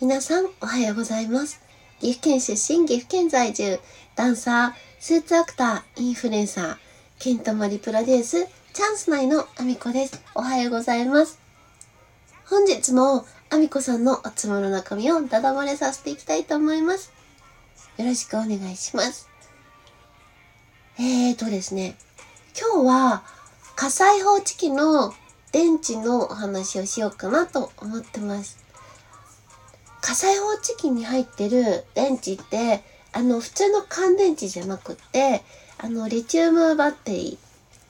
皆さんおはようございます。岐阜県出身、岐阜県在住、ダンサー、スーツアクター、インフルエンサー、ケントマリプロデュース、チャンス内のアミコです。おはようございます。本日もアミコさんのおつまの中身をダダ漏れさせていきたいと思います。よろしくお願いします。えーとですね、今日は火災報知器の電池のお話をしようかなと思ってます。火災報知器に入ってる電池って、あの、普通の乾電池じゃなくって、あの、リチウムバッテリ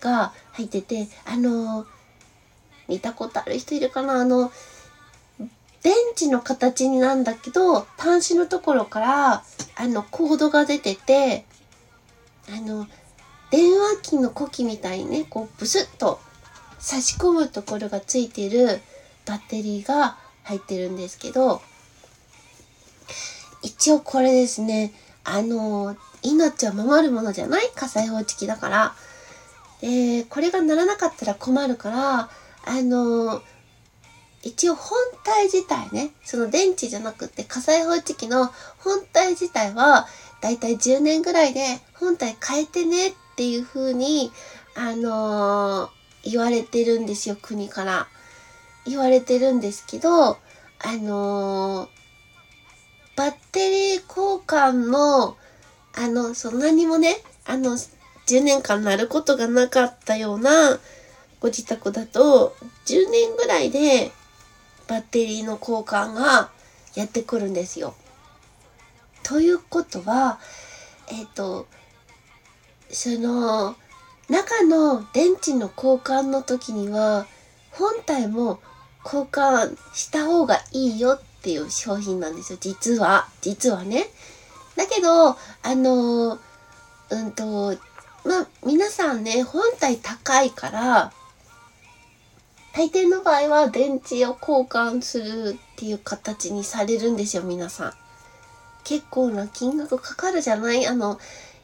ーが入ってて、あの、見たことある人いるかな？あの、電池の形になんだけど、端子のところから、あの、コードが出てて、あの、電話機の呼気みたいにね、こう、ブスッと差し込むところがついてるバッテリーが入ってるんですけど、一応これですね、あの、命を守るものじゃない火災報知器だから。で、これが鳴らなかったら困るから、あの、一応本体自体ね、その電池じゃなくて火災報知器の本体自体はだいたい10年ぐらいで本体変えてねっていう風に、あの言われてるんですよ、国から。言われてるんですけど、あのバッテリー交換の、あの、そんなにもね、あの、10年間なることがなかったようなご自宅だと、10年ぐらいでバッテリーの交換がやってくるんですよ。ということは、えっ、と、その、中の電池の交換の時には、本体も交換した方がいいよっっていう商品なんですよ。実は。実はね。だけど、あの、うんと、まあ、皆さんね、本体高いから、大抵の場合は電池を交換するっていう形にされるんですよ、皆さん。結構な金額かかるじゃない？あの、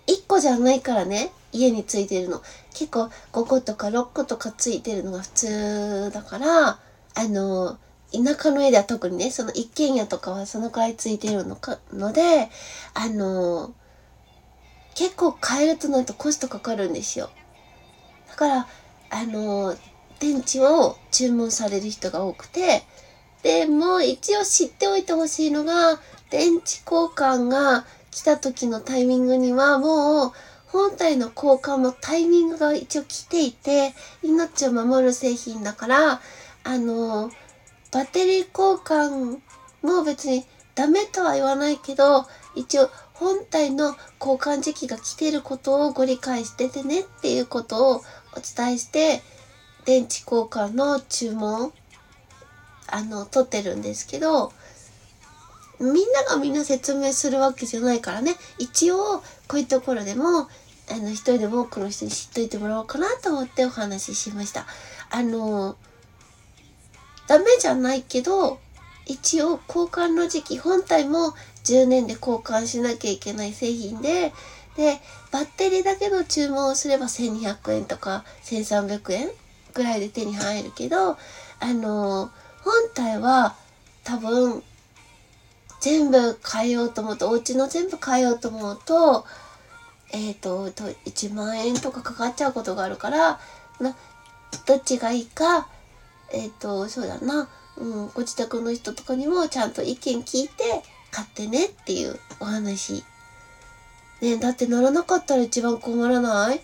1個じゃないからね、家についてるの。結構5個とか6個とかついてるのが普通だから、あの、田舎の家では特にね、その一軒家とかはそのくらいついてるのか、ので、あの、結構変えるとなるとコストかかるんですよ。だから、あの、電池を注文される人が多くて、で、も一応知っておいてほしいのが、電池交換が来た時のタイミングにはもう本体の交換のタイミングが一応来ていて、命を守る製品だから、あの、バッテリー交換も別にダメとは言わないけど、一応本体の交換時期が来てることをご理解しててねっていうことをお伝えして、電池交換の注文、あの、取ってるんですけど、みんながみんな説明するわけじゃないからね、一応こういうところでも、あの、一人でも多くの人に知っといてもらおうかなと思ってお話ししました。あの、ダメじゃないけど、一応交換の時期、本体も10年で交換しなきゃいけない製品で、で、バッテリーだけの注文をすれば1200円とか1300円ぐらいで手に入るけど、あの、本体は多分全部変えようと思うと、お家の全部変えようと思うと、えっ、と、と、1万円とかかかっちゃうことがあるから、な、どっちがいいか、えっ、と、そうだな、うん、ご自宅の人とかにもちゃんと意見聞いて買ってねっていうお話。ねだって乗らなかったら一番困らない？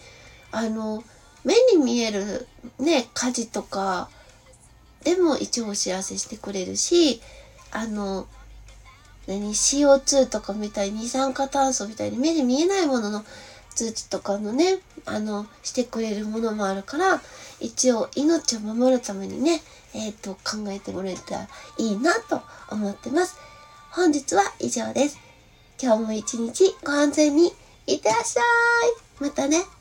あの、目に見えるね、火事とかでも一応お知らせしてくれるし、あの、何？CO2 とかみたいに二酸化炭素みたいに目で見えないものの通知とかのね、あの、してくれるものもあるから、一応命を守るためにね、えっ、と、考えてもらえたらいいなと思ってます。本日は以上です。今日も一日ご安全にいってらっしゃいまたね